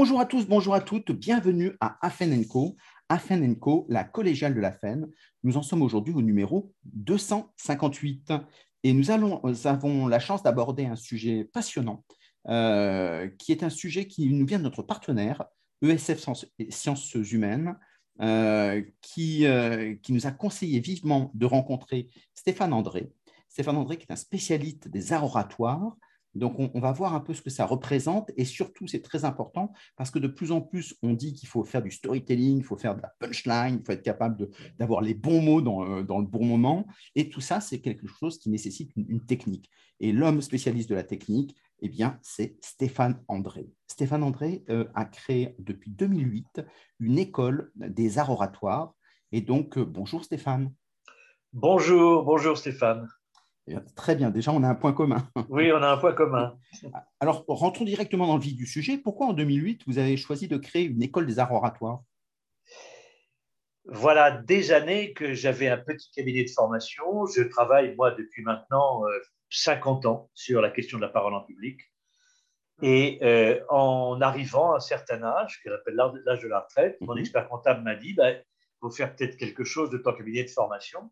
Bonjour à tous, bonjour à toutes, bienvenue à Afen Co. Afen Co, la collégiale de la FEN. Nous en sommes aujourd'hui au numéro 258 et nous, avons la chance d'aborder un sujet passionnant euh, qui est un sujet qui nous vient de notre partenaire ESF Sciences Humaines euh, qui, euh, qui nous a conseillé vivement de rencontrer Stéphane André. Stéphane André qui est un spécialiste des arts oratoires donc, on, va voir un peu ce que ça représente et surtout, c'est très important parce que de plus en plus, on dit qu'il faut faire du storytelling, il faut faire de la punchline, il faut être capable d'avoir les bons mots euh, dans, le bon moment. Et tout ça, c'est quelque chose qui nécessite une, technique. Et l'homme spécialiste de la technique, eh bien, c'est Stéphane André. Stéphane André euh, a créé depuis 2008 une école des arts oratoires. Et donc, euh, bonjour Stéphane. Bonjour, bonjour Stéphane. Très bien, déjà on a un point commun. Oui, on a un point commun. Alors, rentrons directement dans le vif du sujet. Pourquoi en 2008, vous avez choisi de créer une école des arts oratoires? Voilà des années que j'avais un petit cabinet de formation. Je travaille, moi, depuis maintenant 50 euh, ans sur la question de la parole en public. Et euh, en arrivant à un certain âge, qui appelle l'âge de la retraite, mon mhm. expert comptable m'a dit, il ben, faut faire peut-être quelque chose de ton cabinet de formation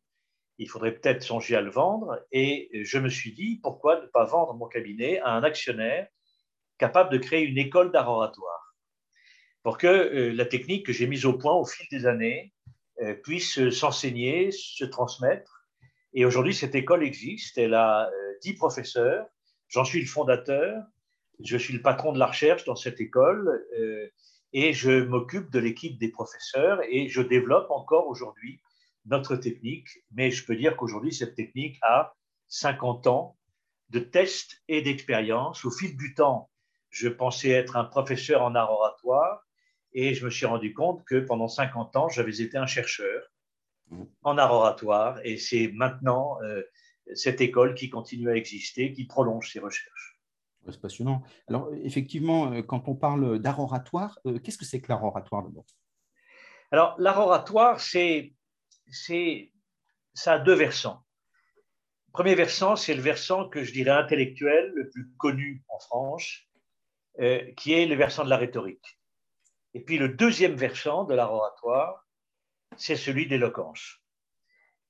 il faudrait peut-être songer à le vendre. Et je me suis dit, pourquoi ne pas vendre mon cabinet à un actionnaire capable de créer une école d'art oratoire pour que euh, la technique que j'ai mise au point au fil des années euh, puisse s'enseigner, se transmettre. Et aujourd'hui, cette école existe. Elle a euh, dix professeurs. J'en suis le fondateur. Je suis le patron de la recherche dans cette école et je m'occupe de l'équipe des professeurs et je développe encore aujourd'hui notre technique, mais je peux dire qu'aujourd'hui, cette technique a 50 ans de tests et d'expérience. Au fil du temps, je pensais être un professeur en art oratoire et je me suis rendu compte que pendant 50 ans, j'avais été un chercheur en art oratoire et c'est maintenant euh, cette école qui continue à exister, qui prolonge ses recherches. C'est passionnant. Alors, effectivement, euh, quand on parle d'art oratoire, euh, qu'est-ce que c'est que l'art oratoire d'abord? Alors, l'art oratoire, c'est c'est, ça a deux versants. Le premier versant, c'est le versant que je dirais intellectuel, le plus connu en France, euh, qui est le versant de la rhétorique. Et puis le deuxième versant de l'art oratoire, c'est celui d'éloquence.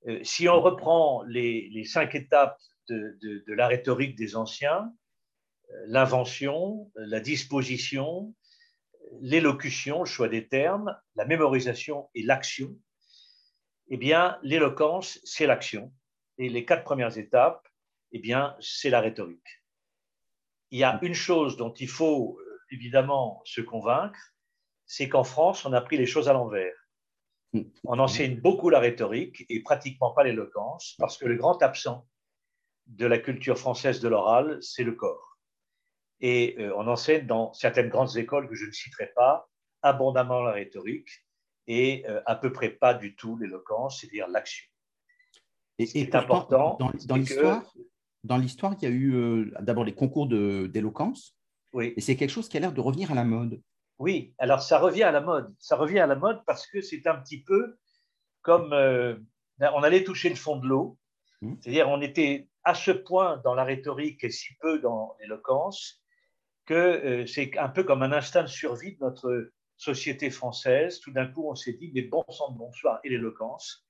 Euh, si on reprend les, cinq étapes de, la rhétorique des anciens, euh, l'invention, la disposition, l'élocution, le choix des termes, la mémorisation et l'action, eh bien, l'éloquence, c'est l'action. Et les quatre premières étapes, eh bien, c'est la rhétorique. Il y a une chose dont il faut euh, évidemment se convaincre, c'est qu'en France, on a pris les choses à l'envers. On enseigne beaucoup la rhétorique et pratiquement pas l'éloquence, parce que le grand absent de la culture française de l'oral, c'est le corps. Et euh, on enseigne dans certaines grandes écoles que je ne citerai pas abondamment la rhétorique, et euh, à peu près pas du tout l'éloquence, c'est-à-dire l'action. Et c'est important. Dans, l'histoire, dans l'histoire, il y a eu euh, d'abord les concours d'éloquence. Oui. Et c'est quelque chose qui a l'air de revenir à la mode. Oui, alors ça revient à la mode. Ça revient à la mode parce que c'est un petit peu comme euh, on allait toucher le fond de l'eau. Mmh. C'est-à-dire on était à ce point dans la rhétorique et si peu dans l'éloquence que c'est un peu comme un instinct de survie de notre société française, tout d'un coup, on s'est dit, mais bon sang de bonsoir et l'éloquence.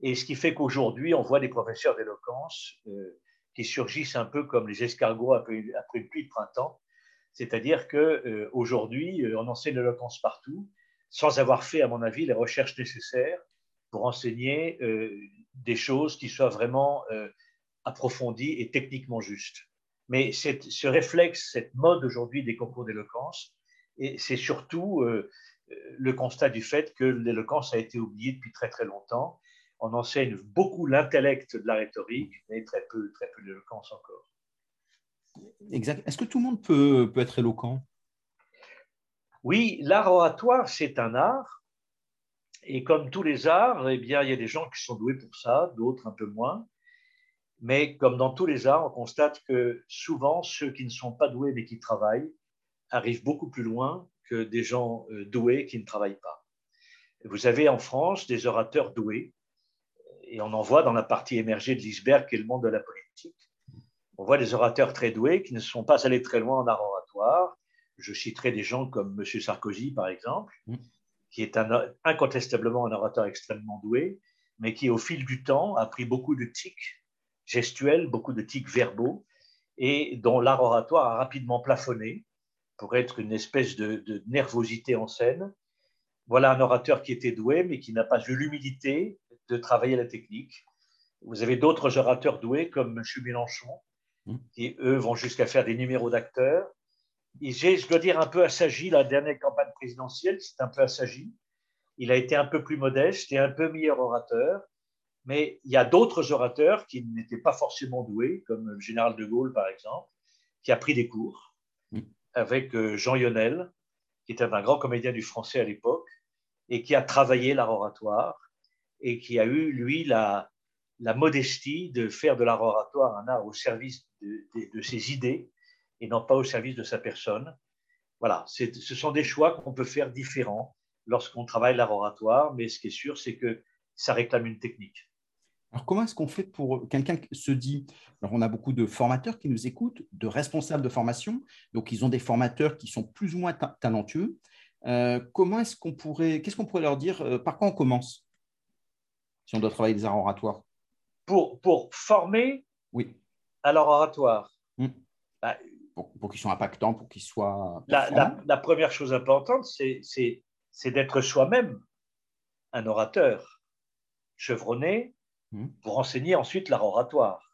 Et ce qui fait qu'aujourd'hui, on voit des professeurs d'éloquence euh, qui surgissent un peu comme les escargots après, une pluie de printemps. C'est-à-dire qu'aujourd'hui, euh, on enseigne l'éloquence partout, sans avoir fait, à mon avis, les recherches nécessaires pour enseigner euh, des choses qui soient vraiment approfondies et techniquement justes. Mais ce réflexe, cette mode aujourd'hui des concours d'éloquence, et c'est surtout euh, le constat du fait que l'éloquence a été oubliée depuis très très longtemps. On enseigne beaucoup l'intellect de la rhétorique, mais très peu, très peu l'éloquence encore. Exact. Est-ce que tout le monde peut, peut être éloquent? Oui, l'art oratoire, c'est un art. Et comme tous les arts, eh bien, il y a des gens qui sont doués pour ça, d'autres un peu moins. Mais comme dans tous les arts, on constate que souvent, ceux qui ne sont pas doués mais qui travaillent arrivent beaucoup plus loin que des gens euh, doués qui ne travaillent pas. Vous avez en France des orateurs doués, et on en voit dans la partie émergée de l'iceberg qui est le monde de la politique. On voit des orateurs très doués qui ne sont pas allés très loin en art oratoire. Je citerai des gens comme M. Sarkozy, par exemple, Mm. qui est un- incontestablement un orateur extrêmement doué, mais qui, au fil du temps, a pris beaucoup de tics gestuels, beaucoup de tics verbaux, et dont l'art oratoire a rapidement plafonné pour être une espèce de, de nervosité en scène. Voilà un orateur qui était doué, mais qui n'a pas eu l'humilité de travailler la technique. Vous avez d'autres orateurs doués comme M. Mélenchon, Mm. qui, eux, vont jusqu'à faire des numéros d'acteurs. Et j'ai, je dois dire, un peu assagi, la dernière campagne présidentielle, c'est un peu assagi. Il a été un peu plus modeste et un peu meilleur orateur. Mais il y a d'autres orateurs qui n'étaient pas forcément doués, comme le général de Gaulle, par exemple, qui a pris des cours. Avec euh, Jean Yonel, qui était un grand comédien du français à l'époque, et qui a travaillé l'art oratoire, et qui a eu, lui, la, modestie de faire de l'art oratoire un art au service de, de- ses idées et non pas au service de sa personne. Voilà, ce sont des choix qu'on peut faire différents lorsqu'on travaille l'art oratoire, mais ce qui est sûr, c'est que ça réclame une technique. Alors, comment est-ce qu'on fait pour quelqu'un qui se dit Alors, on a beaucoup de formateurs qui nous écoutent, de responsables de formation. Donc, ils ont des formateurs qui sont plus ou moins ta- talentueux. Euh, comment est-ce qu'on pourrait, qu'est-ce qu'on pourrait leur dire euh, Par quoi on commence si on doit travailler des arts oratoires? Pour, pour former Oui, à l'art oratoire, pour, pour qu'ils soient impactants, pour qu'ils soient. la, la- la première chose importante, c'est d'être soi-même un orateur chevronné Mhm. pour enseigner ensuite l'art oratoire.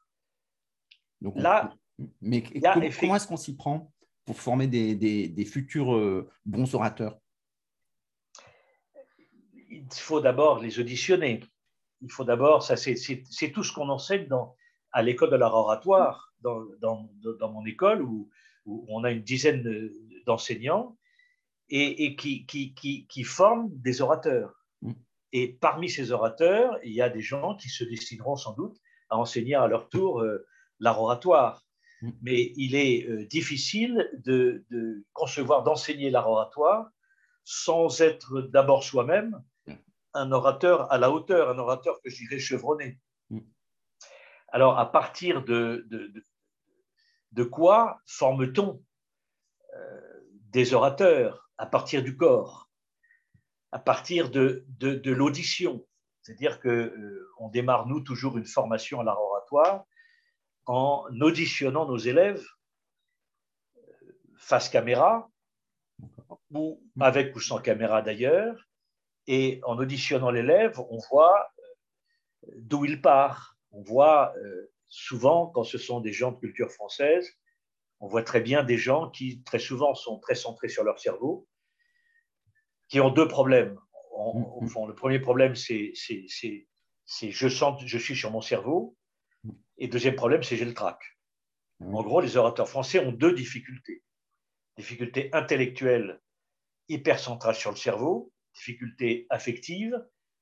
Donc, on- Là, mais comment, est-ce qu'on s'y prend pour former des, des- des futurs euh, bons orateurs? Il faut d'abord les auditionner. Il faut d'abord, ça c'est- tout ce qu'on enseigne dans, à l'école de l'art oratoire, dans, dans, dans mon école où, où on a une dizaine de- d'enseignants et, et qui, qui, qui, qui forment des orateurs. Et parmi ces orateurs, il y a des gens qui se destineront sans doute à enseigner à leur tour euh, l'art oratoire. Mm. Mais il est euh, difficile de, de concevoir, d'enseigner l'art oratoire sans être d'abord soi-même Mm. un orateur à la hauteur, un orateur que je dirais chevronné. Mm. Alors, à partir de, de, de, de quoi forme-t-on euh, des orateurs? À partir du corps, à partir de, l'audition. C'est-à-dire qu'on euh, on démarre, nous, toujours une formation à l'art oratoire en auditionnant nos élèves euh, face caméra, ou avec ou sans caméra d'ailleurs, et en auditionnant l'élève, on voit euh, d'où il part. On voit souvent, quand ce sont des gens de culture française, on voit très bien des gens qui, très souvent, sont très centrés sur leur cerveau, qui ont deux problèmes. En- au fond, le premier problème, c'est je sens, je suis sur mon cerveau, et deuxième problème, c'est j'ai le trac. Oui. En gros, les orateurs français ont deux difficultés. Difficulté intellectuelle hyper centrale sur le cerveau, difficulté affective,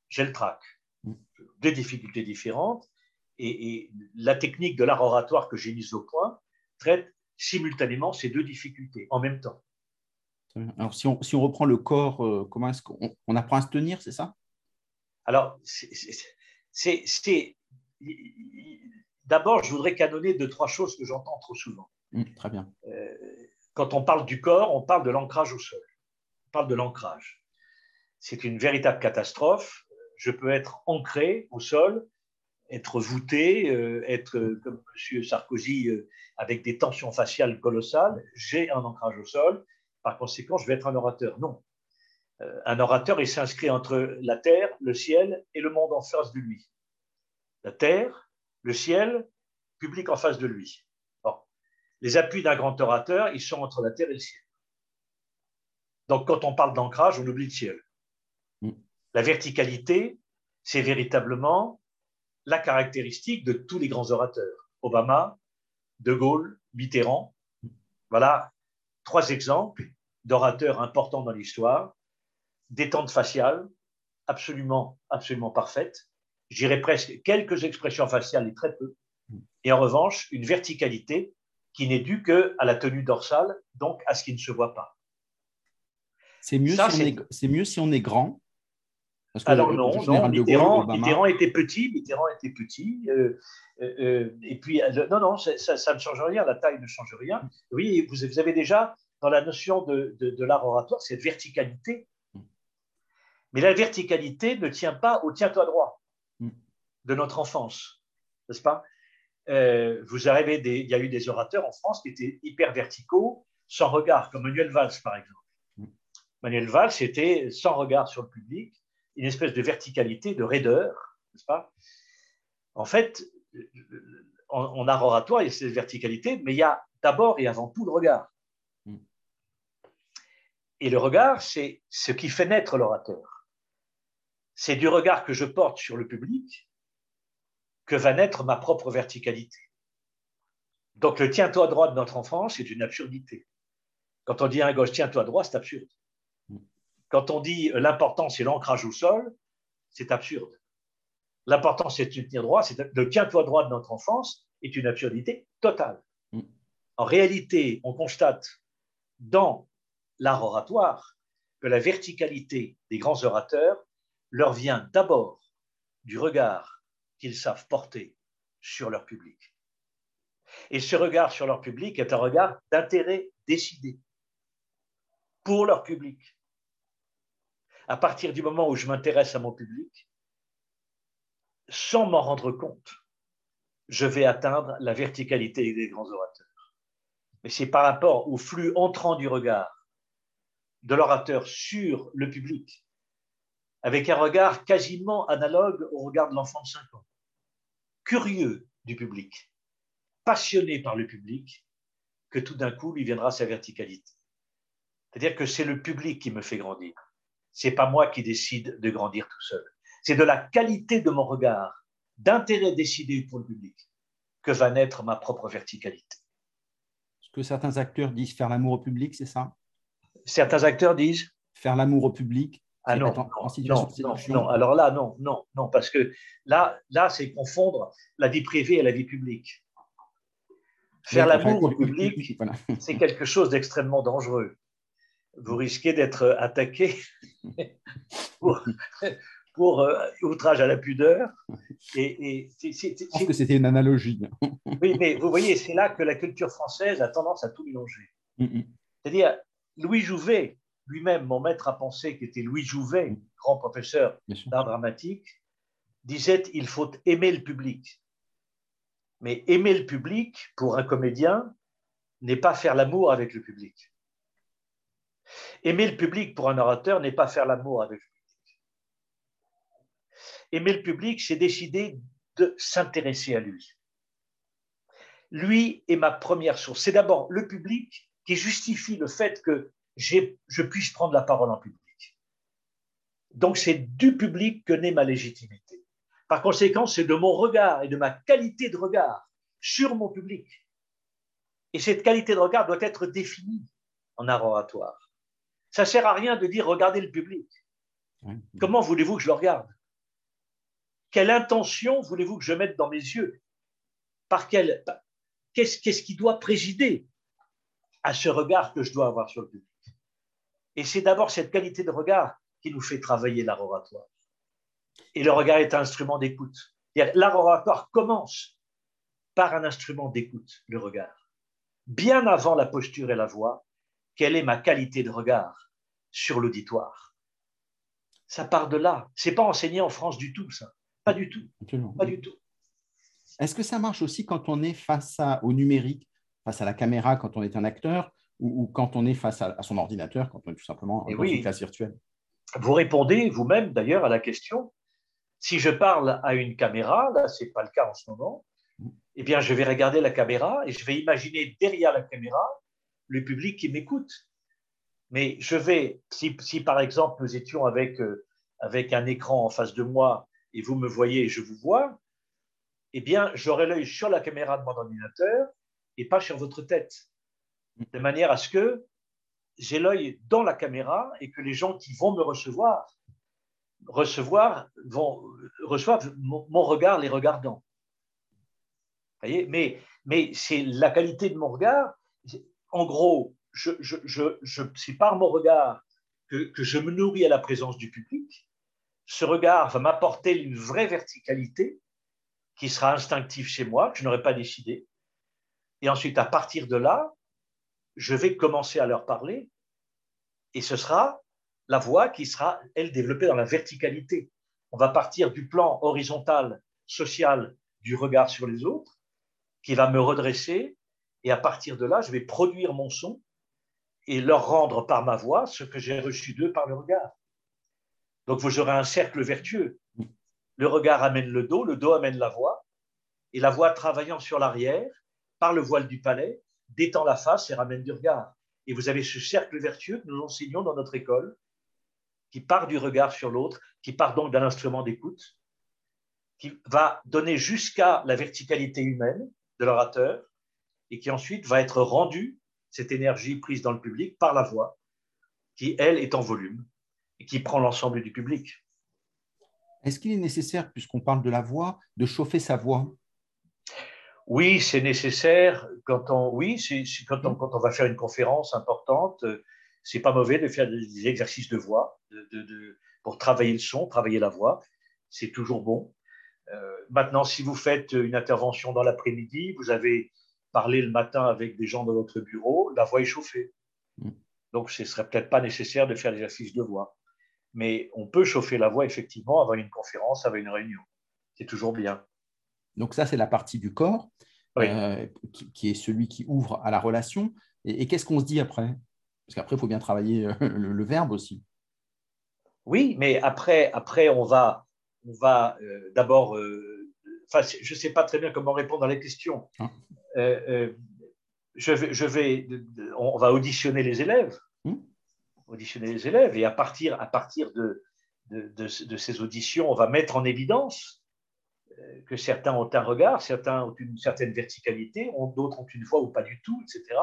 j'ai le trac. Mm. Deux difficultés différentes. Et, et la technique de l'art oratoire que j'ai mise au point traite simultanément ces deux difficultés en même temps. Alors, si on, si on reprend le corps, euh, comment est-ce qu'on on apprend à se tenir, c'est ça? Alors, c'est- D'abord, je voudrais canonner deux, trois choses que j'entends trop souvent. Hum, Très bien. Euh, quand on parle du corps, on parle de l'ancrage au sol. On parle de l'ancrage. C'est une véritable catastrophe. Je peux être ancré au sol, être voûté, euh, être euh, comme M. Sarkozy euh, avec des tensions faciales colossales. J'ai un ancrage au sol. Par conséquent, je vais être un orateur. Non. Euh, un orateur, il s'inscrit entre la terre, le ciel et le monde en face de lui. La terre, le ciel, public en face de lui. Bon. Les appuis d'un grand orateur, ils sont entre la terre et le ciel. Donc, quand on parle d'ancrage, on oublie le ciel. Mm. La verticalité, c'est véritablement la caractéristique de tous les grands orateurs. Obama, De Gaulle, Mitterrand. Voilà trois exemples d'orateurs importants dans l'histoire. Détente faciale, absolument, absolument parfaite. J'irais presque quelques expressions faciales et très peu. Et en revanche, une verticalité qui n'est due qu'à la tenue dorsale, donc à ce qui ne se voit pas. C'est mieux, Ça, si on c'est- est, c'est mieux si on est grand Parce que Alors non, non Gaulle, Mitterrand, était petit, Mitterrand était petit. euh, euh, euh, et puis, euh, non, non, ça, ne change rien, la taille ne change rien. Oui, vous, vous avez déjà dans la notion de, de, l'art oratoire, cette verticalité. Mais la verticalité ne tient pas au tiens-toi droit de notre enfance, n'est-ce pas? Vous arrivez, des, il y a eu des orateurs en France qui étaient hyper verticaux, sans regard, comme Manuel Valls, par exemple. Manuel Valls était sans regard sur le public, une espèce de verticalité, de raideur, n'est-ce pas? En fait, en, art oratoire, il y a cette verticalité, mais il y a d'abord et avant tout le regard. Mm. Et le regard, c'est ce qui fait naître l'orateur. C'est du regard que je porte sur le public que va naître ma propre verticalité. Donc le tiens-toi droit de notre enfance, c'est une absurdité. Quand on dit à un gauche tiens-toi droit, c'est absurde. Quand on dit l'important c'est l'ancrage au sol, c'est absurde. L'important c'est de tenir droit, c'est le tiens-toi droit de notre enfance est une absurdité totale. Mm. En réalité, on constate dans l'art oratoire que la verticalité des grands orateurs leur vient d'abord du regard qu'ils savent porter sur leur public. Et ce regard sur leur public est un regard d'intérêt décidé pour leur public. À partir du moment où je m'intéresse à mon public, sans m'en rendre compte, je vais atteindre la verticalité des grands orateurs mais c'est par rapport au flux entrant du regard de l'orateur sur le public, avec un regard quasiment analogue au regard de l'enfant de 5 ans, curieux du public, passionné par le public, que tout d'un coup lui viendra sa verticalité. C'est-à-dire que c'est le public qui me fait grandir. C'est pas moi qui décide de grandir tout seul. C'est de la qualité de mon regard, d'intérêt décidé pour le public, que va naître ma propre verticalité que certains acteurs disent faire l'amour au public, c'est ça? Certains acteurs disent Faire l'amour au public? Ah non, non, non, non, alors là, non, non, non, parce que là, là c'est confondre la vie privée et la vie publique. Faire l'amour au public, c'est quelque chose d'extrêmement dangereux. Vous risquez d'être attaqué pour, pour euh, outrage à la pudeur. Et, Je pense que c'était une analogie. oui, mais vous voyez, c'est là que la culture française a tendance à tout mélanger. Mm, mm. C'est-à-dire, Louis Jouvet, lui-même, mon maître à penser, qui était Louis Jouvet, grand professeur d'art dramatique, disait il faut aimer le public. Mais aimer le public, pour un comédien, n'est pas faire l'amour avec le public. Aimer le public pour un orateur n'est pas faire l'amour avec le Aimer le public, c'est décider de s'intéresser à lui. Lui est ma première source. C'est d'abord le public qui justifie le fait que je puisse prendre la parole en public. Donc c'est du public que naît ma légitimité. Par conséquent, c'est de mon regard et de ma qualité de regard sur mon public. Et cette qualité de regard doit être définie en art oratoire. Ça ne sert à rien de dire regardez le public. Comment voulez-vous que je le regarde? Quelle intention voulez-vous que je mette dans mes yeux? Par quel, qu'est-ce, qui doit présider à ce regard que je dois avoir sur le public? Et c'est d'abord cette qualité de regard qui nous fait travailler l'art oratoire. Et le regard est un instrument d'écoute. L'art oratoire commence par un instrument d'écoute, le regard. Bien avant la posture et la voix, quelle est ma qualité de regard sur l'auditoire? Ça part de là. C'est pas enseigné en France du tout, ça. Pas du tout. Pas du tout. Est-ce que ça marche aussi quand on est face au numérique, face à la caméra, quand on est un acteur, ou, quand on est face à, son ordinateur, quand on est tout simplement dans une classe virtuelle? Vous répondez vous-même d'ailleurs à la question. Si je parle à une caméra, là, ce n'est pas le cas en ce moment, mm. eh bien, je vais regarder la caméra et je vais imaginer derrière la caméra le public qui m'écoute. Mais je vais, si, si, par exemple nous étions avec, euh, avec un écran en face de moi et vous me voyez et je vous vois, eh bien, j'aurai l'œil sur la caméra de mon ordinateur et pas sur votre tête. De manière à ce que j'ai l'œil dans la caméra et que les gens qui vont me recevoir, recevoir vont, reçoivent mon, regard les regardant. Voyez? Mais mais c'est la qualité de mon regard. En gros, c'est par mon regard que, que je me nourris à la présence du public ce regard va m'apporter une vraie verticalité qui sera instinctive chez moi, que je n'aurais pas décidé. Et ensuite, à partir de là, je vais commencer à leur parler et ce sera la voix qui sera, elle, développée dans la verticalité. On va partir du plan horizontal, social, du regard sur les autres, qui va me redresser, et à partir de là, je vais produire mon son et leur rendre par ma voix ce que j'ai reçu d'eux par le regard. Donc vous aurez un cercle vertueux. Le regard amène le dos, le dos amène la voix, et la voix travaillant sur l'arrière, par le voile du palais, détend la face et ramène du regard. Et vous avez ce cercle vertueux que nous enseignons dans notre école, qui part du regard sur l'autre, qui part donc d'un instrument d'écoute, qui va donner jusqu'à la verticalité humaine de l'orateur, et qui ensuite va être rendu, cette énergie prise dans le public, par la voix, qui, elle, est en volume, et qui prend l'ensemble du public. Est-ce qu'il est nécessaire, puisqu'on parle de la voix, de chauffer sa voix? Oui, c'est nécessaire. Quand on, oui, c'est, quand, on, quand on va faire une conférence importante, c'est pas mauvais de faire des exercices de voix de, pour travailler le son, travailler la voix. C'est toujours bon. Euh, maintenant, si vous faites une intervention dans l'après-midi, vous avez parlé le matin avec des gens dans votre bureau, la voix est chauffée. Mm. Donc, ce ne serait peut-être pas nécessaire de faire l'exercice de voix. Mais on peut chauffer la voix effectivement avant une conférence, avant une réunion. C'est toujours bien. Donc ça, c'est la partie du corps euh, qui, est celui qui ouvre à la relation. Et, qu'est-ce qu'on se dit après? Parce qu'après, il faut bien travailler euh, le verbe aussi. Oui, mais après, après on va, on va euh, d'abord. Euh, enfin, je ne sais pas très bien comment répondre à la question. Ah. Euh, je vais, je vais, on va auditionner les élèves, hmm. auditionner les élèves, et à partir, à partir de, de, de, ces auditions, on va mettre en évidence que certains ont un regard, certains ont une certaine verticalité, d'autres ont une voix ou pas du tout, etc.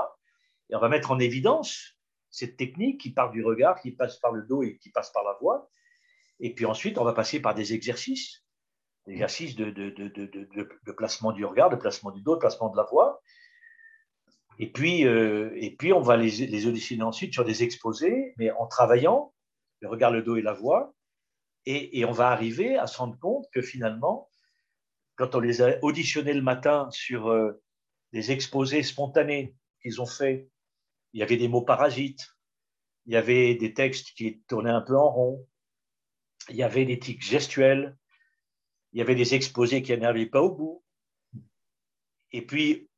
Et on va mettre en évidence cette technique qui part du regard, qui passe par le dos et qui passe par la voix. Et puis ensuite, on va passer par des exercices, exercices de, placement du regard, de placement du dos, de placement de la voix. Et puis, euh, on va les, auditionner ensuite sur des exposés, mais en travaillant le regard, le dos et la voix. Et, et on va arriver à se rendre compte que finalement, quand on les a auditionnés le matin sur euh, des exposés spontanés qu'ils ont faits il y avait des mots parasites, il y avait des textes qui tournaient un peu en rond, il y avait des tics gestuels, il y avait des exposés qui n'arrivaient pas au bout. Et puis,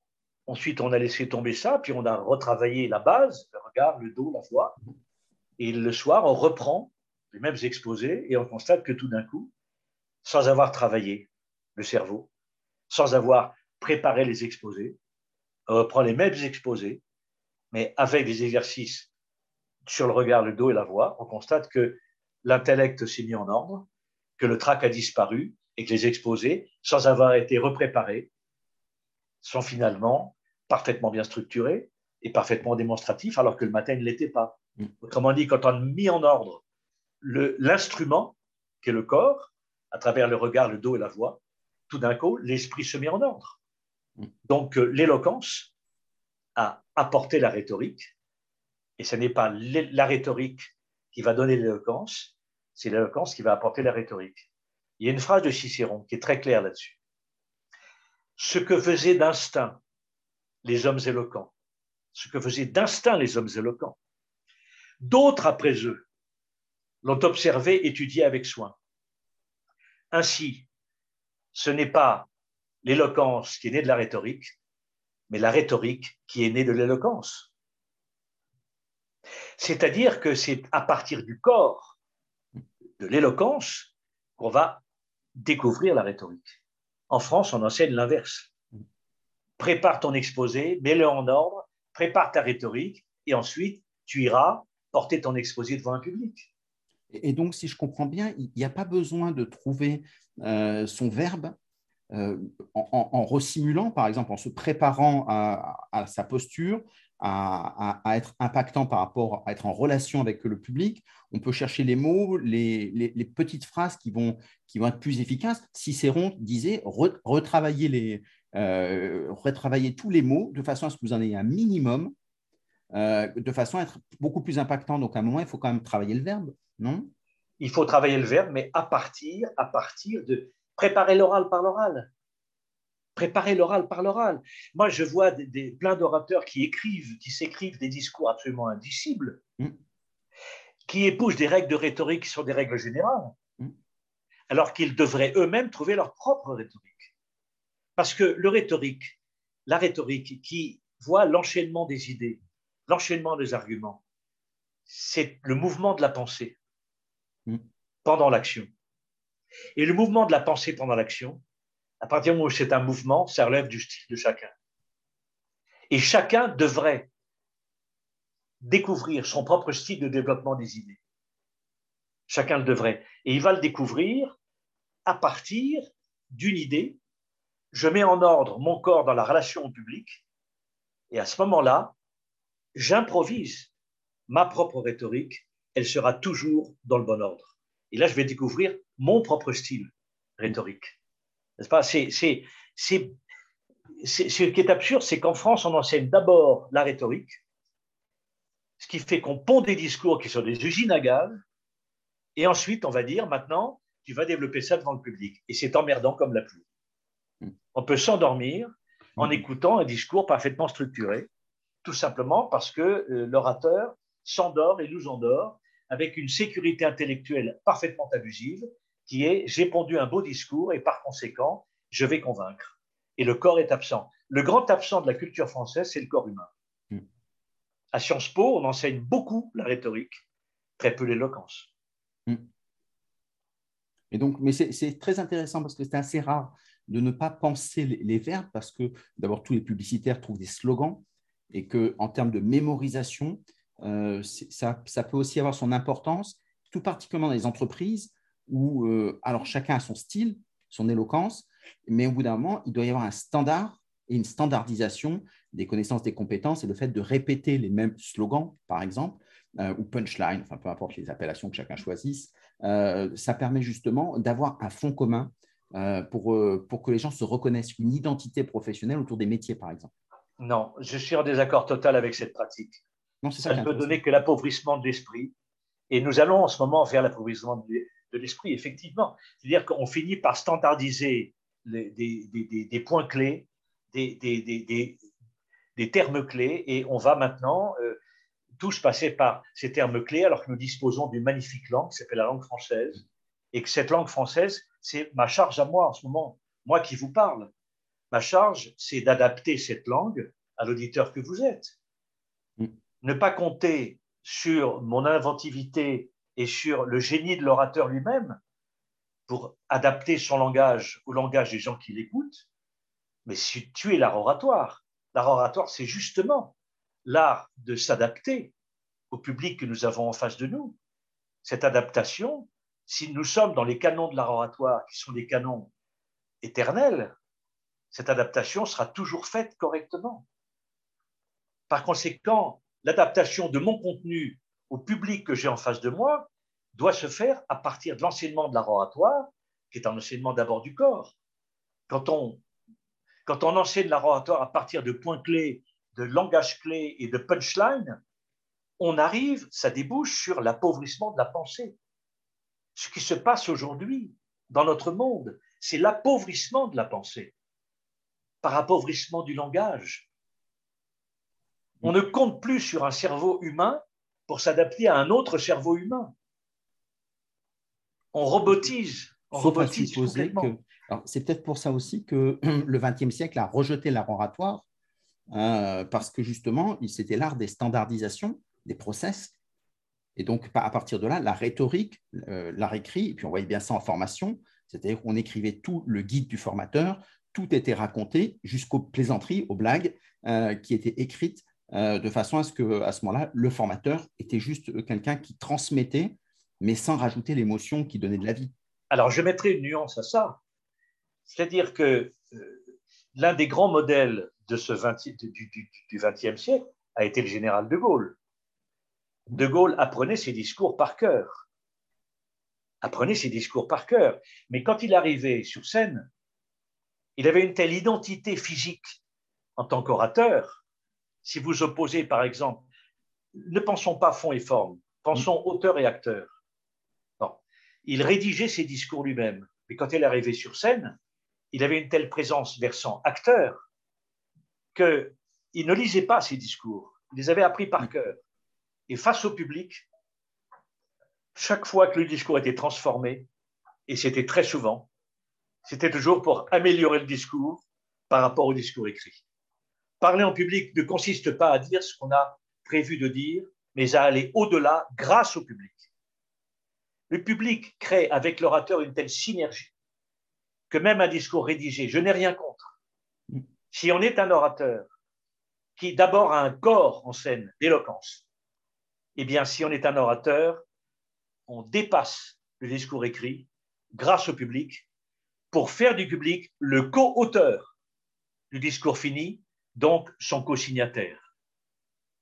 ensuite, on a laissé tomber ça, puis on a retravaillé la base, le regard, le dos, la voix. Et le soir, on reprend les mêmes exposés et on constate que tout d'un coup, sans avoir travaillé le cerveau, sans avoir préparé les exposés, on reprend les mêmes exposés mais avec des exercices sur le regard, le dos et la voix, on constate que l'intellect s'est mis en ordre, que le trac a disparu et que les exposés, sans avoir été repréparés, sont finalement parfaitement bien structurés et parfaitement démonstratifs, alors que le matin ne l'était pas. Mm. Autrement dit, quand on a mis en ordre l'instrument, qui est le corps, à travers le regard, le dos et la voix, tout d'un coup, l'esprit se met en ordre. Mm. Donc, euh, l'éloquence à apporter la rhétorique. Et ce n'est pas la rhétorique qui va donner l'éloquence, c'est l'éloquence qui va apporter la rhétorique. Il y a une phrase de Cicéron qui est très claire là-dessus. Ce que faisaient d'instinct les hommes éloquents, ce que faisaient d'instinct les hommes éloquents, d'autres après eux l'ont observé, étudié avec soin. Ainsi, ce n'est pas l'éloquence qui est née de la rhétorique, mais la rhétorique qui est née de l'éloquence. C'est-à-dire que c'est à partir du corps, de l'éloquence, qu'on va découvrir la rhétorique. En France, on enseigne l'inverse. Prépare ton exposé, mets-le en ordre, prépare ta rhétorique, et ensuite, tu iras porter ton exposé devant un public. Et donc, si je comprends bien, il n'y a pas besoin de trouver euh, son verbe euh, en, en, resimulant, par exemple, en se préparant à, sa posture, à, être impactant par rapport à être en relation avec le public, on peut chercher les mots, les, petites phrases qui vont, qui vont être plus efficaces. Cicéron disait retravailler, les, euh, retravailler tous les mots de façon à ce que vous en ayez un minimum, euh, de façon à être beaucoup plus impactant. Donc, à un moment, il faut quand même travailler le verbe, non? Il faut travailler le verbe, mais à partir, à partir de préparer l'oral par l'oral. Préparer l'oral par l'oral. Moi, je vois des, plein d'orateurs qui écrivent, qui s'écrivent des discours absolument indicibles, mm. qui épousent des règles de rhétorique qui sont des règles générales, mm. alors qu'ils devraient eux-mêmes trouver leur propre rhétorique. Parce que le rhétorique, la rhétorique qui voit l'enchaînement des idées, l'enchaînement des arguments, c'est le mouvement de la pensée mm. pendant l'action. Et le mouvement de la pensée pendant l'action, à partir du moment où c'est un mouvement, ça relève du style de chacun. Et chacun devrait découvrir son propre style de développement des idées. Chacun le devrait. Et il va le découvrir à partir d'une idée. Je mets en ordre mon corps dans la relation au public. Et à ce moment-là, j'improvise ma propre rhétorique. Elle sera toujours dans le bon ordre. Et là, je vais découvrir mon propre style rhétorique pas? C'est, c'est, c'est, Ce qui est absurde, c'est qu'en France, on enseigne d'abord la rhétorique, ce qui fait qu'on pond des discours qui sont des usines à gaz, et ensuite, on va dire, maintenant, tu vas développer ça devant le public. Et c'est emmerdant comme la pluie. Hmm. On peut s'endormir en hmm. écoutant un discours parfaitement structuré, tout simplement parce que euh, l'orateur s'endort et nous endort avec une sécurité intellectuelle parfaitement abusive qui est j'ai pondu un beau discours et par conséquent, je vais convaincre. Et le corps est absent. Le grand absent de la culture française, c'est le corps humain. Mm. À Sciences Po, on enseigne beaucoup la rhétorique, très peu l'éloquence. Mm. Et donc, mais c'est très intéressant parce que c'est assez rare de ne pas penser les, verbes parce que d'abord tous les publicitaires trouvent des slogans et que en termes de mémorisation, euh, ça, ça, peut aussi avoir son importance, tout particulièrement dans les entreprises où, euh, alors chacun a son style, son éloquence, mais au bout d'un moment, il doit y avoir un standard et une standardisation des connaissances, des compétences et le fait de répéter les mêmes slogans, par exemple, euh, ou punchline, enfin peu importe les appellations que chacun choisisse, euh, ça permet justement d'avoir un fond commun pour, pour que les gens se reconnaissent, une identité professionnelle autour des métiers, par exemple. Non, je suis en désaccord total avec cette pratique. Non, ça, ça ne peut donner que l'appauvrissement de l'esprit. Et nous allons en ce moment vers l'appauvrissement de l'esprit, effectivement. C'est-à-dire qu'on finit par standardiser des, points clés, des, termes clés, et on va maintenant euh, tous passer par ces termes clés alors que nous disposons d'une magnifique langue qui s'appelle la langue française, et que cette langue française, c'est ma charge à moi en ce moment, moi qui vous parle. Ma charge, c'est d'adapter cette langue à l'auditeur que vous êtes. Mm. Ne pas compter sur mon inventivité et sur le génie de l'orateur lui-même pour adapter son langage au langage des gens qui l'écoutent, mais si tu es l'art oratoire. L'art oratoire, c'est justement l'art de s'adapter au public que nous avons en face de nous. Cette adaptation, si nous sommes dans les canons de l'art oratoire, qui sont des canons éternels, cette adaptation sera toujours faite correctement. Par conséquent, l'adaptation de mon contenu au public que j'ai en face de moi doit se faire à partir de l'enseignement de l'art oratoire, qui est un enseignement d'abord du corps. Quand on, quand on enseigne l'art oratoire à partir de points clés, de langage clé et de punchline, on arrive, ça débouche sur l'appauvrissement de la pensée. Ce qui se passe aujourd'hui dans notre monde, c'est l'appauvrissement de la pensée par appauvrissement du langage. On ne compte plus sur un cerveau humain pour s'adapter à un autre cerveau humain. On robotise. On robotise c'est peut-être pour ça aussi que le XXe siècle a rejeté l'art oratoire, euh, parce que justement, c'était l'art des standardisations, des process. Et donc, à partir de là, la rhétorique, euh, l'art écrit, et puis on voyait bien ça en formation, c'est-à-dire qu'on écrivait tout le guide du formateur, tout était raconté jusqu'aux plaisanteries, aux blagues euh, qui étaient écrites de façon à ce que, à ce moment-là, le formateur était juste quelqu'un qui transmettait, mais sans rajouter l'émotion qui donnait de la vie. Alors, je mettrai une nuance à ça. C'est-à-dire que euh, l'un des grands modèles de ce 20, du XXe siècle a été le général de Gaulle. De Gaulle apprenait ses discours par cœur. Apprenait ses discours par cœur. Mais quand il arrivait sur scène, il avait une telle identité physique en tant qu'orateur si vous opposez, par exemple, ne pensons pas fond et forme, pensons auteur et acteur. Il rédigeait ses discours lui-même, mais quand il arrivait sur scène, il avait une telle présence versant acteur qu'il ne lisait pas ses discours. Il les avait appris par cœur. Et face au public, chaque fois que le discours était transformé, et c'était très souvent, c'était toujours pour améliorer le discours par rapport au discours écrit. Parler en public ne consiste pas à dire ce qu'on a prévu de dire, mais à aller au-delà grâce au public. Le public crée avec l'orateur une telle synergie que même un discours rédigé, je n'ai rien contre. Si on est un orateur qui d'abord a un corps en scène d'éloquence, eh bien, si on est un orateur, on dépasse le discours écrit grâce au public pour faire du public le co-auteur du discours fini, donc son co-signataire.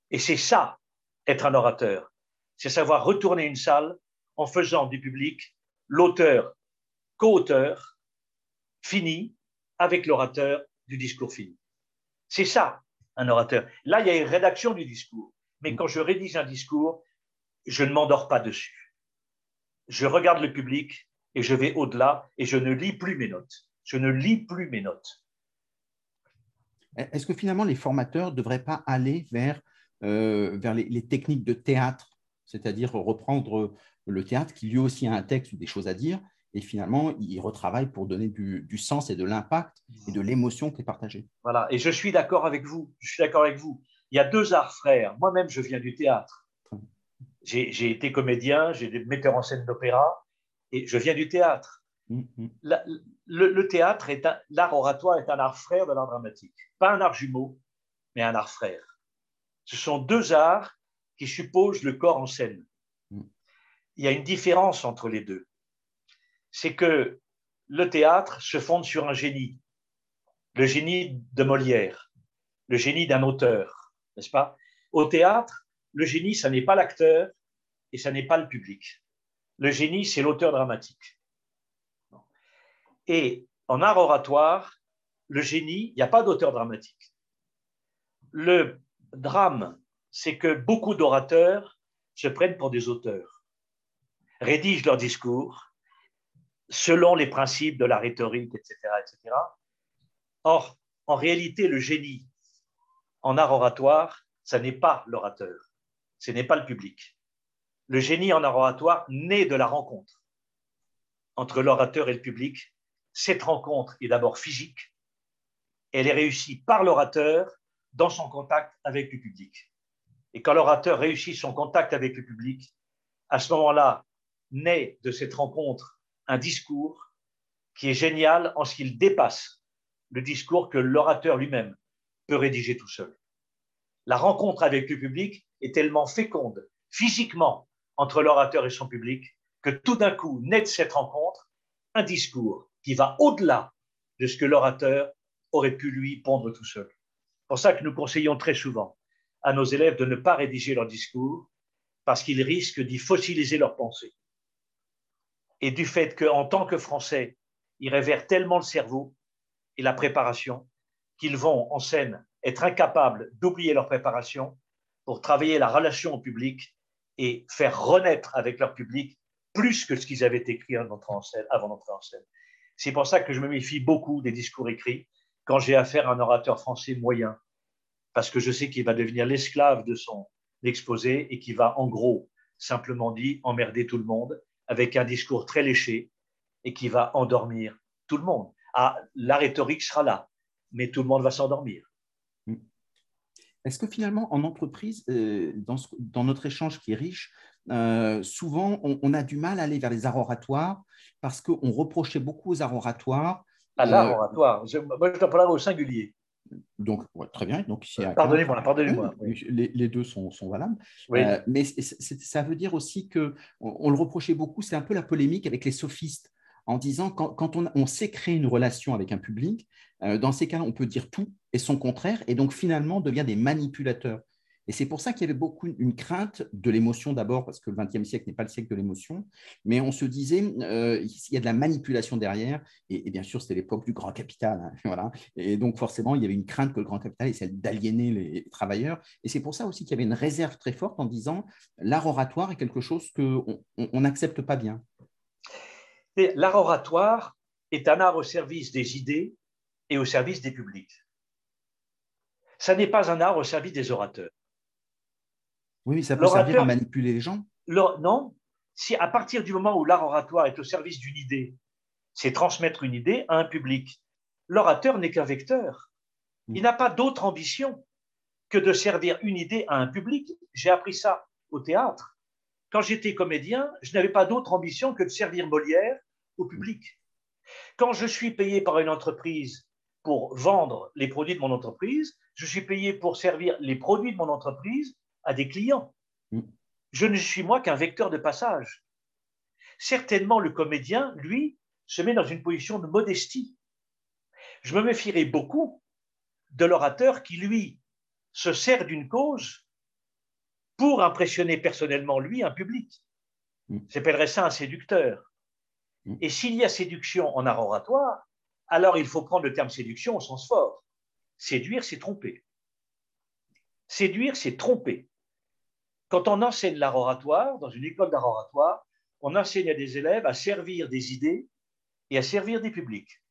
Et c'est ça, être un orateur. C'est savoir retourner une salle en faisant du public l'auteur, co-auteur, fini, avec l'orateur du discours fini. C'est ça, un orateur. Là, il y a une rédaction du discours. Mais quand je rédige un discours, je ne m'endors pas dessus. Je regarde le public et je vais au-delà et je ne lis plus mes notes. Je ne lis plus mes notes. Est-ce que finalement les formateurs ne devraient pas aller vers, euh, vers les, techniques de théâtre, c'est-à-dire reprendre le théâtre qui lui aussi a un texte ou des choses à dire, et finalement il retravaille pour donner du, du sens et de l'impact et de l'émotion qui est partagée? Voilà, et je suis d'accord avec vous. Je suis d'accord avec vous. Il y a deux arts frères. Moi-même, je viens du théâtre. J'ai été comédien, j'ai des metteurs en scène d'opéra, et je viens du théâtre. Mm, mm. le, théâtre est l'art oratoire est un art frère de l'art dramatique, pas un art jumeau, mais un art frère. Ce sont deux arts qui supposent le corps en scène. Mm. Il y a une différence entre les deux. C'est que le théâtre se fonde sur un génie, le génie de Molière, le génie d'un auteur, n'est-ce pas? Au théâtre, le génie, ça n'est pas l'acteur et ça n'est pas le public. Le génie, c'est l'auteur dramatique. Et en art oratoire, le génie, il n'y a pas d'auteur dramatique. Le drame, c'est que beaucoup d'orateurs se prennent pour des auteurs, rédigent leur discours selon les principes de la rhétorique, etc. etc. Or, en réalité, le génie en art oratoire, ça n'est pas l'orateur, ce n'est pas le public. Le génie en art oratoire naît de la rencontre entre l'orateur et le public cette rencontre est d'abord physique, elle est réussie par l'orateur dans son contact avec le public. Et quand l'orateur réussit son contact avec le public, à ce moment-là, naît de cette rencontre un discours qui est génial en ce qu'il dépasse le discours que l'orateur lui-même peut rédiger tout seul. La rencontre avec le public est tellement féconde physiquement entre l'orateur et son public que tout d'un coup naît de cette rencontre un discours qui va au-delà de ce que l'orateur aurait pu lui pondre tout seul. C'est pour ça que nous conseillons très souvent à nos élèves de ne pas rédiger leur discours parce qu'ils risquent d'y fossiliser leur pensée. Et du fait qu'en tant que Français, ils révèrent tellement le cerveau et la préparation qu'ils vont en scène être incapables d'oublier leur préparation pour travailler la relation au public et faire renaître avec leur public plus que ce qu'ils avaient écrit avant d'entrer en scène. C'est pour ça que je me méfie beaucoup des discours écrits quand j'ai affaire à un orateur français moyen, parce que je sais qu'il va devenir l'esclave de son exposé et qu'il va, en gros, simplement dit, emmerder tout le monde avec un discours très léché et qui va endormir tout le monde. Ah, la rhétorique sera là, mais tout le monde va s'endormir. Est-ce que finalement, en entreprise, euh, dans, notre échange qui est riche, euh, souvent, on, a du mal à aller vers les arts oratoires parce qu'on reprochait beaucoup aux arts oratoires. À l'art euh, oratoire. moi, je dois parler au singulier. Donc, très bien. Donc, pardonnez-moi, pardonnez-moi. Les, deux sont, valables. Euh, mais ça veut dire aussi que on, le reprochait beaucoup. C'est un peu la polémique avec les sophistes en disant quand, quand on, on, sait créer une relation avec un public, dans ces cas-là, on peut dire tout et son contraire, et donc finalement on devient des manipulateurs. Et c'est pour ça qu'il y avait beaucoup une crainte de l'émotion d'abord, parce que le XXe siècle n'est pas le siècle de l'émotion, mais on se disait, euh, il y a de la manipulation derrière, et, bien sûr, c'était l'époque du grand capital. Hein, voilà. Et donc, forcément, il y avait une crainte que le grand capital essaie d'aliéner les travailleurs. Et c'est pour ça aussi qu'il y avait une réserve très forte en disant, l'art oratoire est quelque chose qu'on n'accepte pas bien. L'art oratoire, est un art au service des idées et au service des publics. Ça n'est pas un art au service des orateurs. Oui, mais ça peut servir à manipuler les gens. non, si à partir du moment où l'art oratoire est au service d'une idée, c'est transmettre une idée à un public. L'orateur n'est qu'un vecteur. Il n'a pas d'autre ambition que de servir une idée à un public. J'ai appris ça au théâtre. Quand j'étais comédien, je n'avais pas d'autre ambition que de servir Molière au public. Quand je suis payé par une entreprise pour vendre les produits de mon entreprise, je suis payé pour servir les produits de mon entreprise à des clients. Mm. Je ne suis moi qu'un vecteur de passage. Certainement, le comédien, lui, se met dans une position de modestie. Je me méfierais beaucoup de l'orateur qui, lui, se sert d'une cause pour impressionner personnellement, lui, un public. Mm. J'appellerais ça un séducteur. Mm. Et s'il y a séduction en art oratoire, alors il faut prendre le terme séduction au sens fort. Séduire, c'est tromper. Séduire, c'est tromper. Quand on enseigne l'art oratoire, dans une école d'art oratoire, on enseigne à des élèves à servir des idées et à servir des publics,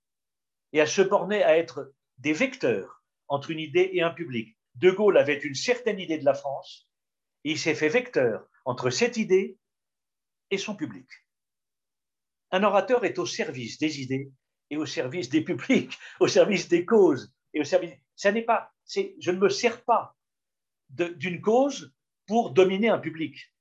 et à se borner à être des vecteurs entre une idée et un public. De Gaulle avait une certaine idée de la France, et il s'est fait vecteur entre cette idée et son public. Un orateur est au service des idées et au service des publics, au service des causes et au service. Ça n'est pas, je ne me sers pas d'une cause pour dominer un public.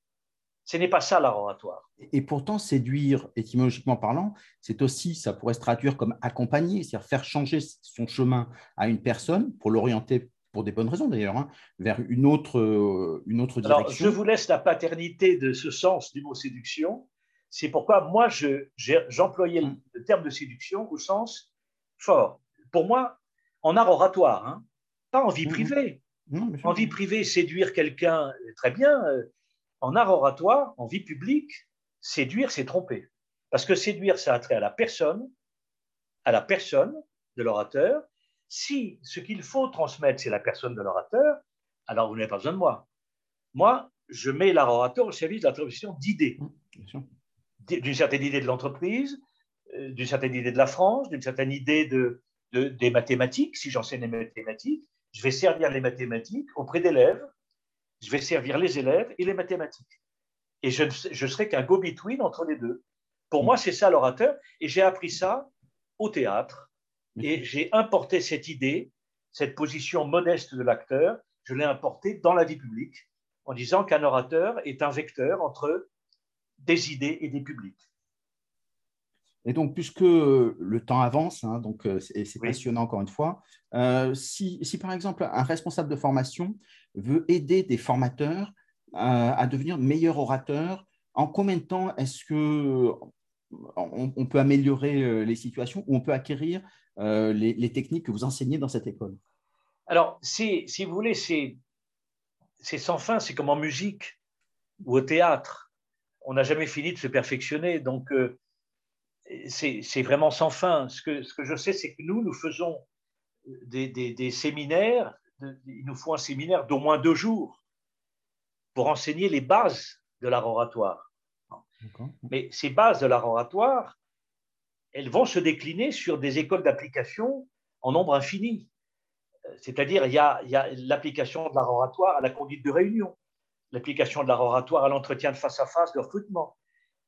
Ce n'est pas ça l'art oratoire. Et pourtant, séduire, étymologiquement parlant, c'est aussi, ça pourrait se traduire comme accompagner, c'est-à-dire faire changer son chemin à une personne pour l'orienter, pour des bonnes raisons d'ailleurs, hein, vers une autre, euh, une autre direction. Alors, je vous laisse la paternité de ce sens du mot séduction. C'est pourquoi moi, j'employais je, le terme de séduction au sens fort. Pour moi, en art oratoire, hein, pas en vie mmh en vie privée, séduire quelqu'un, très bien. Euh, en art oratoire, en vie publique, séduire, c'est tromper. Parce que séduire, ça a trait à la personne, à la personne de l'orateur. Si ce qu'il faut transmettre, c'est la personne de l'orateur, alors vous n'avez pas besoin de moi. Moi, je mets l'art orateur au service de la transmission d'idées. Mmh, d'une certaine idée de l'entreprise, euh, d'une certaine idée de la France, d'une certaine idée de, des mathématiques. Si j'enseigne les mathématiques, je vais servir les mathématiques auprès d'élèves, je vais servir les élèves et les mathématiques. Et je, je serai qu'un go-between entre les deux. Pour moi, c'est ça l'orateur. Et j'ai appris ça au théâtre. Et j'ai importé cette idée, cette position modeste de l'acteur, je l'ai importée dans la vie publique en disant qu'un orateur est un vecteur entre des idées et des publics. Et donc, puisque le temps avance, hein, donc euh, c'est passionnant encore une fois, euh, si, par exemple un responsable de formation veut aider des formateurs euh, à devenir meilleurs orateurs, en combien de temps est-ce que on, peut améliorer les situations ou on peut acquérir les, techniques que vous enseignez dans cette école? Alors, si, si vous voulez, c'est sans fin, c'est comme en musique ou au théâtre. On n'a jamais fini de se perfectionner. Donc, c'est vraiment sans fin. Ce que, ce que je sais, c'est que nous, nous faisons des, des, séminaires, il nous faut un séminaire d'au moins deux jours pour enseigner les bases de l'art oratoire. Mais ces bases de l'art oratoire, elles vont se décliner sur des écoles d'application en nombre infini. C'est-à-dire, il y a, a l'application de l'art oratoire à la conduite de réunion, l'application de l'art oratoire à l'entretien de face à face de recrutement,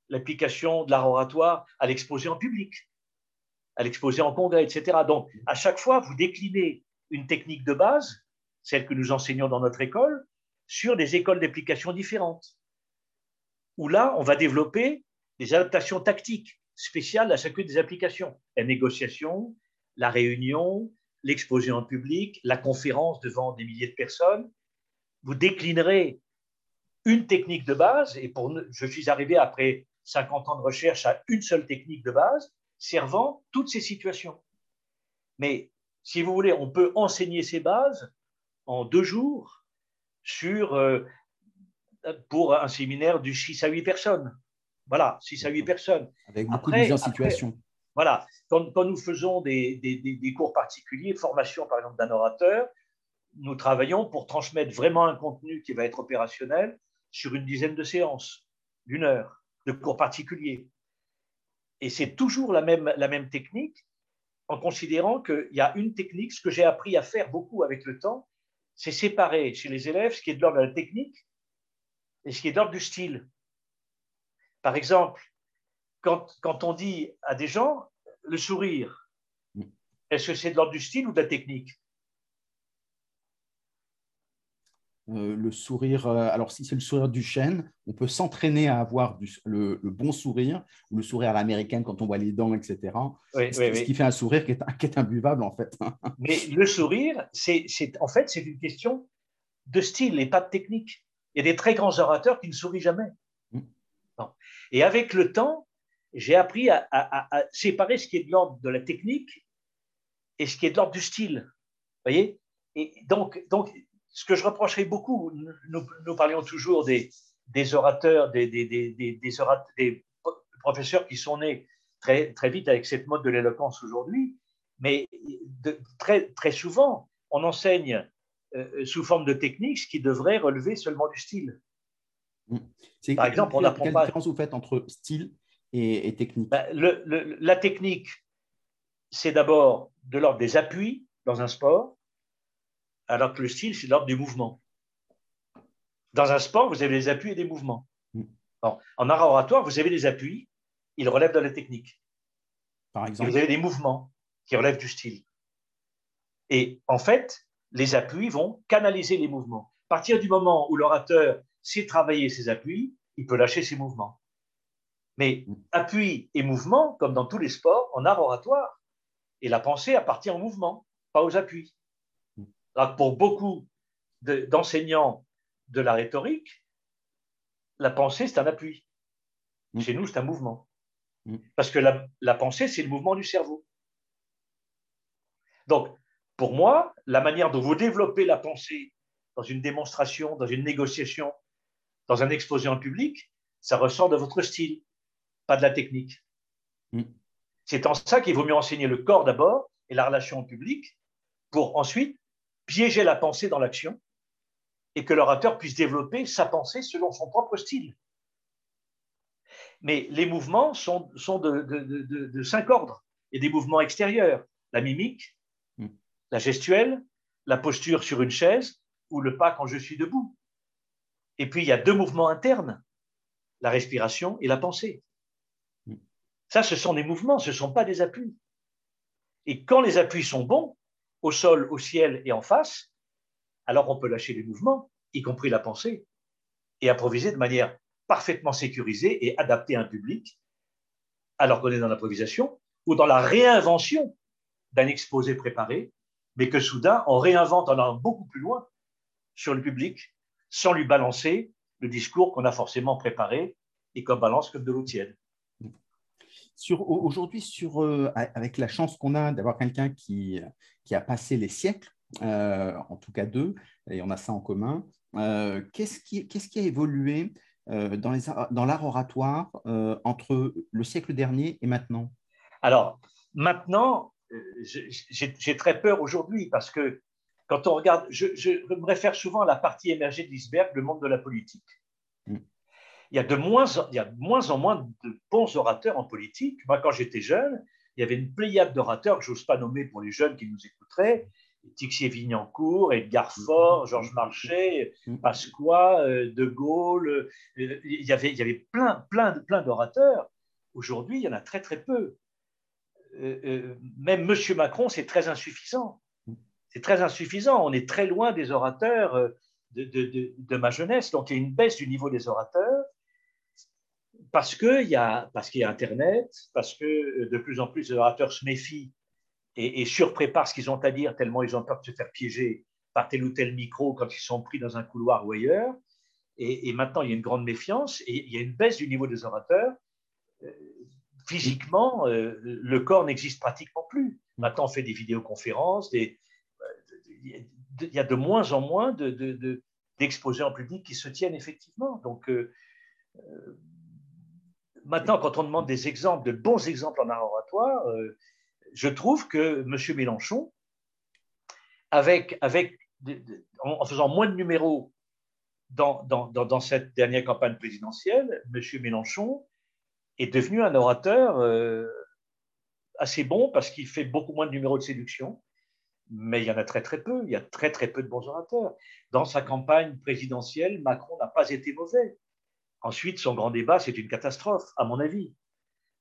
l'application de l'art oratoire à l'exposé en public, à l'exposé en congrès, etc. Donc, à chaque fois, vous déclinez une technique de base, celle que nous enseignons dans notre école, sur des écoles d'application différentes, où là, on va développer des adaptations tactiques spéciales à chacune des applications. La négociation, la réunion, l'exposé en public, la conférence devant des milliers de personnes. Vous déclinerez une technique de base, et pour, je suis arrivé après 50 ans de recherche à une seule technique de base, servant toutes ces situations. Mais si vous voulez, on peut enseigner ces bases en deux jours sur, euh, pour un séminaire du 6 à 8 personnes. Voilà, 6 à 8 personnes. Avec beaucoup de mise en situation. voilà, quand, nous faisons des, des, des, cours particuliers, formation par exemple d'un orateur, nous travaillons pour transmettre vraiment un contenu qui va être opérationnel sur une dizaine de séances, d'une heure de cours particuliers. et c'est toujours la même, la même technique, en considérant qu'il y a une technique, ce que j'ai appris à faire beaucoup avec le temps, c'est séparer chez les élèves ce qui est de l'ordre de la technique et ce qui est de l'ordre du style. Par exemple, quand, quand, on dit à des gens le sourire, est-ce que c'est de l'ordre du style ou de la technique? Euh, le sourire, euh, alors si c'est le sourire du chêne, on peut s'entraîner à avoir le, bon sourire, ou le sourire à l'américaine quand on voit les dents, etc. ce, qui fait un sourire qui est, qui est imbuvable en fait. Mais le sourire, c'est, en fait, c'est une question de style et pas de technique. Il y a des très grands orateurs qui ne sourient jamais. Mm. Et avec le temps, j'ai appris à, à, séparer ce qui est de l'ordre de la technique et ce qui est de l'ordre du style. Vous voyez? Et donc, donc, ce que je reprocherais beaucoup, nous, parlions toujours des, orateurs, des, des, professeurs qui sont nés très, très vite avec cette mode de l'éloquence aujourd'hui, mais très, très souvent, on enseigne euh, sous forme de technique ce qui devrait relever seulement du style. Mmh. Par exemple, on apprend quelle pas. Quelle différence vous faites entre style et, technique? Ben, La technique, c'est d'abord de l'ordre des appuis dans un sport alors que le style, c'est l'ordre du mouvement. Dans un sport, vous avez des appuis et des mouvements. Mm. en art oratoire, vous avez des appuis, ils relèvent de la technique. Par exemple. vous avez des mouvements qui relèvent du style. Et en fait, les appuis vont canaliser les mouvements. À partir du moment où l'orateur sait travailler ses appuis, il peut lâcher ses mouvements. Mais mm. appui et mouvement, comme dans tous les sports, en art oratoire, et la pensée appartient au mouvement, pas aux appuis pour beaucoup d'enseignants de, la rhétorique, la pensée, c'est un appui. Mm. Chez nous, c'est un mouvement. Mm. Parce que la, pensée, c'est le mouvement du cerveau. Donc, pour moi, la manière dont vous développez la pensée dans une démonstration, dans une négociation, dans un exposé en public, ça ressort de votre style, pas de la technique. Mm. C'est en ça qu'il vaut mieux enseigner le corps d'abord et la relation au public pour ensuite piéger la pensée dans l'action et que l'orateur puisse développer sa pensée selon son propre style. Mais les mouvements sont, sont de, cinq ordres. A des mouvements extérieurs, la mimique, hmm. la gestuelle, la posture sur une chaise ou le pas quand je suis debout. Et puis il y a deux mouvements internes, la respiration et la pensée. Hmm. Ça, ce sont des mouvements, ce ne sont pas des appuis. Et quand les appuis sont bons, au sol, au ciel et en face, alors on peut lâcher les mouvements, y compris la pensée, et improviser de manière parfaitement sécurisée et adaptée à un public, alors qu'on est dans l'improvisation ou dans la réinvention d'un exposé préparé, mais que soudain on réinvente en allant beaucoup plus loin sur le public sans lui balancer le discours qu'on a forcément préparé et qu'on balance comme de l'eau tiède aujourd'hui, sur, euh, avec la chance qu'on a d'avoir quelqu'un qui, qui a passé les siècles, euh, en tout cas deux, et on a ça en commun, euh, qu'est-ce qui, qui, a évolué dans, les, dans l'art oratoire entre le siècle dernier et maintenant? Alors, maintenant, j'ai très peur aujourd'hui parce que quand on regarde, je, je, me réfère souvent à la partie émergée de l'iceberg, le monde de la politique. Il y a de moins, il y a moins en moins de bons orateurs en politique. Moi, quand j'étais jeune, il y avait une pléiade d'orateurs que j'ose pas nommer pour les jeunes qui nous écouteraient. Tixier Vignancourt, Edgar Faure, Georges Marchais, Pasqua, euh, De Gaulle. Euh, il y avait, il y avait plein, plein, plein d'orateurs. Aujourd'hui, il y en a très, très peu. Euh, même M. Macron, c'est très insuffisant. C'est très insuffisant. On est très loin des orateurs de, de, de, ma jeunesse. Donc, il y a une baisse du niveau des orateurs parce qu'il y, a, qu'il y a Internet, parce que euh, de plus en plus d'orateurs se méfient et, surpréparent ce qu'ils ont à dire tellement ils ont peur de se faire piéger par tel ou tel micro quand ils sont pris dans un couloir ou ailleurs. Et, maintenant, il y a une grande méfiance et il y a une baisse du niveau des orateurs. Euh, physiquement, euh, le corps n'existe pratiquement plus. Maintenant, on fait des vidéoconférences, il y a de moins en moins d'exposés de, en public qui se tiennent effectivement. Donc, maintenant, quand on demande des exemples, de bons exemples en oratoire, euh, je trouve que M. Mélenchon, en faisant moins de numéros dans, cette dernière campagne présidentielle, M. Mélenchon est devenu un orateur euh, assez bon parce qu'il fait beaucoup moins de numéros de séduction, mais il y en a très très peu. Il y a très très peu de bons orateurs. Dans sa campagne présidentielle, Macron n'a pas été mauvais. Ensuite, son grand débat, c'est une catastrophe, à mon avis,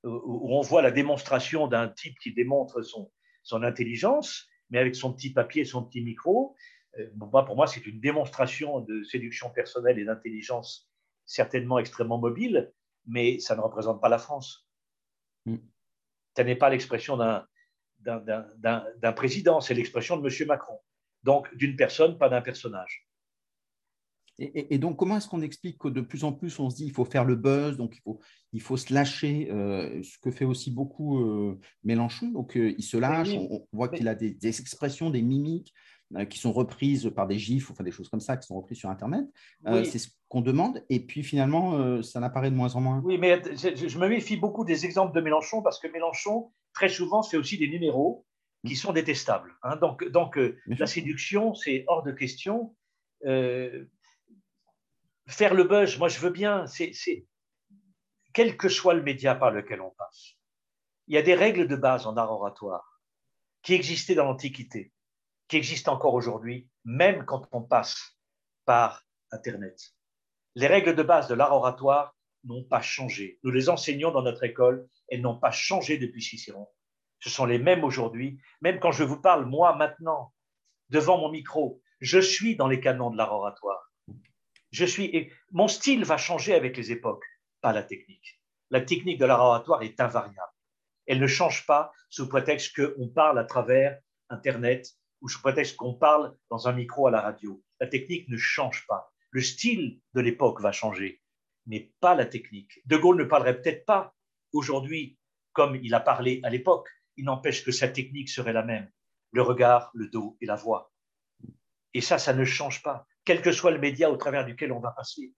où on voit la démonstration d'un type qui démontre son, son intelligence, mais avec son petit papier son petit micro. Euh, pour moi, c'est une démonstration de séduction personnelle et d'intelligence certainement extrêmement mobile, mais ça ne représente pas la France. Mm. Ce n'est pas l'expression d'un président, c'est l'expression de M. Macron. Donc, d'une personne, pas d'un personnage. Et, donc, comment est-ce qu'on explique que de plus en plus, on se dit il faut faire le buzz, donc il faut, il faut se lâcher, euh, ce que fait aussi beaucoup euh, Mélenchon. Donc, euh, il se lâche, on, voit qu'il a des, des, expressions, des mimiques qui sont reprises par des gifs, enfin des choses comme ça, qui sont reprises sur Internet. C'est ce qu'on demande, et puis finalement, ça n'apparaît de moins en moins. Oui, mais je me méfie beaucoup des exemples de Mélenchon, parce que Mélenchon, très souvent, fait aussi des numéros qui mmh. sont détestables. Hein. Donc, donc la séduction, c'est hors de question faire le buzz, moi je veux bien, c'est quel que soit le média par lequel on passe. Il y a des règles de base en art oratoire qui existaient dans l'Antiquité, qui existent encore aujourd'hui, même quand on passe par Internet. Les règles de base de l'art oratoire n'ont pas changé. Nous les enseignons dans notre école, elles n'ont pas changé depuis Cicéron. Ce sont les mêmes aujourd'hui. Même quand je vous parle, moi, maintenant, devant mon micro, je suis dans les canons de l'art oratoire. Je suis, mon style va changer avec les époques, pas la technique. La technique de l'art oratoire est invariable. Elle ne change pas sous prétexte qu'on parle à travers Internet ou sous prétexte qu'on parle dans un micro à la radio. La technique ne change pas. Le style de l'époque va changer, mais pas la technique. De Gaulle ne parlerait peut-être pas aujourd'hui comme il a parlé à l'époque. Il n'empêche que sa technique serait la même. Le regard, le dos et la voix. Et ça, ça ne change pas quel que soit le média au travers duquel on va passer.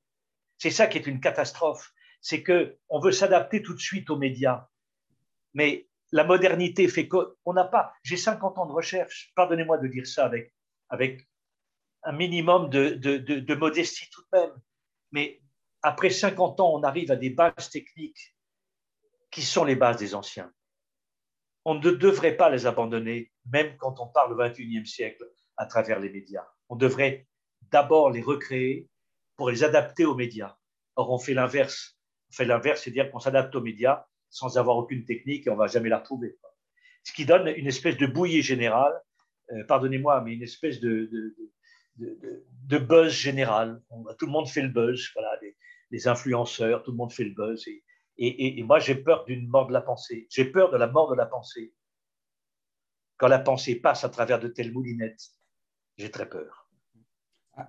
C'est ça qui est une catastrophe, c'est que on veut s'adapter tout de suite aux médias. Mais la modernité fait qu'on n'a pas. J'ai 50 ans de recherche, pardonnez-moi de dire ça avec, avec un minimum de, de, modestie tout de même. Mais après 50 ans, on arrive à des bases techniques qui sont les bases des anciens. On ne devrait pas les abandonner, même quand on parle au XXIe siècle à travers les médias. On devrait d'abord les recréer pour les adapter aux médias. Or, on fait l'inverse. On fait l'inverse, c'est-à-dire qu'on s'adapte aux médias sans avoir aucune technique et on ne va jamais la retrouver. Ce qui donne une espèce de bouillie générale, euh, pardonnez-moi, mais une espèce de, de, buzz général. tout le monde fait le buzz, voilà, les, influenceurs, tout le monde fait le buzz. Et, et moi, j'ai peur d'une mort de la pensée. J'ai peur de la mort de la pensée. Quand la pensée passe à travers de telles moulinettes, j'ai très peur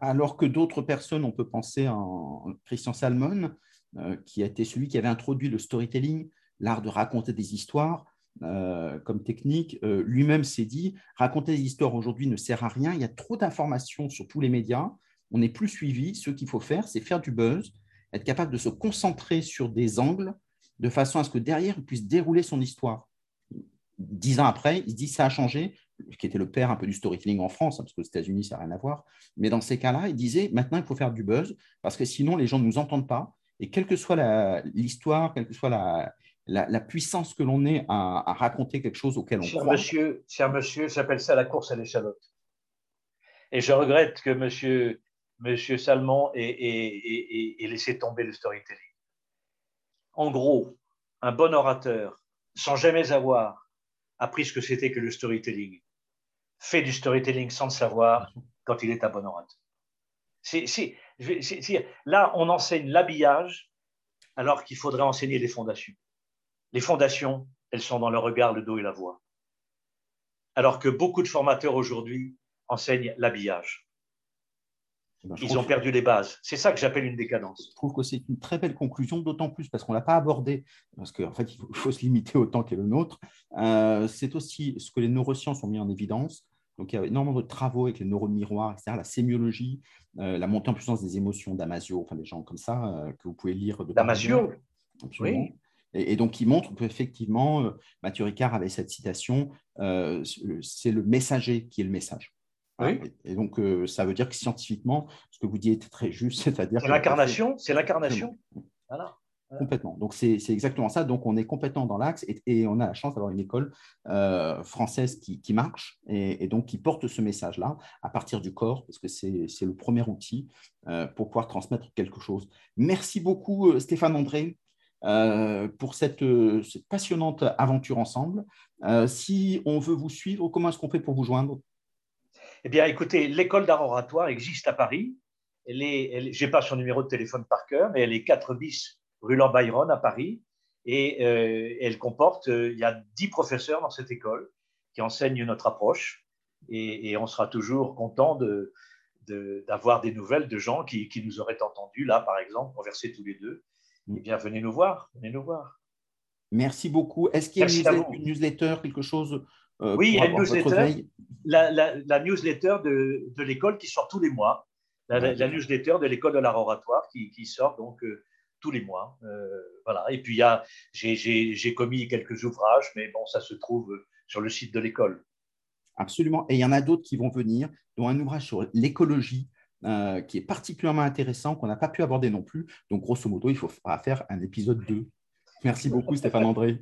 alors que d'autres personnes, on peut penser en Christian Salmon, euh, qui a été celui qui avait introduit le storytelling, l'art de raconter des histoires euh, comme technique. Euh, lui-même s'est dit, raconter des histoires aujourd'hui ne sert à rien, il y a trop d'informations sur tous les médias, on n'est plus suivi, ce qu'il faut faire, c'est faire du buzz, être capable de se concentrer sur des angles de façon à ce que derrière, il puisse dérouler son histoire. Dix ans après, il se dit, ça a changé, qui était le père un peu du storytelling en France, hein, parce qu'aux États-Unis, ça n'a rien à voir. Mais dans ces cas-là, il disait maintenant, il faut faire du buzz, parce que sinon, les gens ne nous entendent pas. Et quelle que soit l'histoire, quelle que soit la, la, puissance que l'on ait à, raconter quelque chose auquel on cher croit. Monsieur, cher monsieur, j'appelle ça la course à l'échalote. Et je regrette que monsieur, monsieur Salmon ait, ait laissé tomber le storytelling. En gros, un bon orateur, sans jamais avoir appris ce que c'était que le storytelling, fait du storytelling sans le savoir quand il est à bon orateur. là, on enseigne l'habillage alors qu'il faudrait enseigner les fondations. Les fondations, elles sont dans le regard, le dos et la voix. Alors que beaucoup de formateurs aujourd'hui enseignent l'habillage. Eh ben, Ils ont perdu les bases. C'est ça que j'appelle une décadence. Je trouve que c'est une très belle conclusion, d'autant plus parce qu'on ne l'a pas abordé, parce qu'en fait, il faut, se limiter au temps qu'est le nôtre. Euh, c'est aussi ce que les neurosciences ont mis en évidence, donc, il y a énormément de travaux avec les neurones miroirs, etc., la sémiologie, euh, la montée en puissance des émotions d'Amasio, enfin des gens comme ça euh, que vous pouvez lire. Damasio Oui. Et, donc, il montre qu'effectivement, Mathieu Ricard avait cette citation c'est le messager qui est le message. Oui. Et, donc, ça veut dire que scientifiquement, ce que vous dites est très juste, c'est-à-dire. C'est l'incarnation, c'est l'incarnation. Voilà. Complètement. Donc, c'est exactement ça. Donc, on est complètement dans l'axe et, on a la chance d'avoir une école euh, française qui, marche et, donc qui porte ce message-là à partir du corps, parce que c'est le premier outil euh, pour pouvoir transmettre quelque chose. Merci beaucoup, euh, Stéphane André. pour cette, cette, passionnante aventure ensemble. si on veut vous suivre, comment est-ce qu'on fait pour vous joindre? Eh bien, écoutez, l'école d'art oratoire existe à Paris. Je n'ai pas son numéro de téléphone par cœur, mais elle est 4 bis rue Lord Byron à Paris. Et euh, elle comporte, euh, il y a dix professeurs dans cette école qui enseignent notre approche. Et, on sera toujours content de, d'avoir des nouvelles de gens qui, qui, nous auraient entendus, là, par exemple, converser tous les deux. Eh bien, venez nous voir, venez nous voir. Merci beaucoup. Est-ce qu'il y a une, newsletter, quelque chose euh, Oui, il y a une newsletter, la, la, newsletter de, de l'école qui sort tous les mois. La, newsletter de l'école de l'art oratoire qui, qui sort donc tous les mois. Euh, voilà. Et puis, j'ai commis quelques ouvrages, mais bon, ça se trouve sur le site de l'école. Absolument. Et il y en a d'autres qui vont venir, dont un ouvrage sur l'écologie, euh, qui est particulièrement intéressant, qu'on n'a pas pu aborder non plus. Donc, grosso modo, il faudra faire un épisode 2. Merci beaucoup, Stéphane André.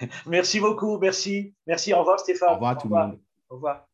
Merci beaucoup, merci. Merci, au revoir, Stéphane. Au revoir tout le monde. Au revoir.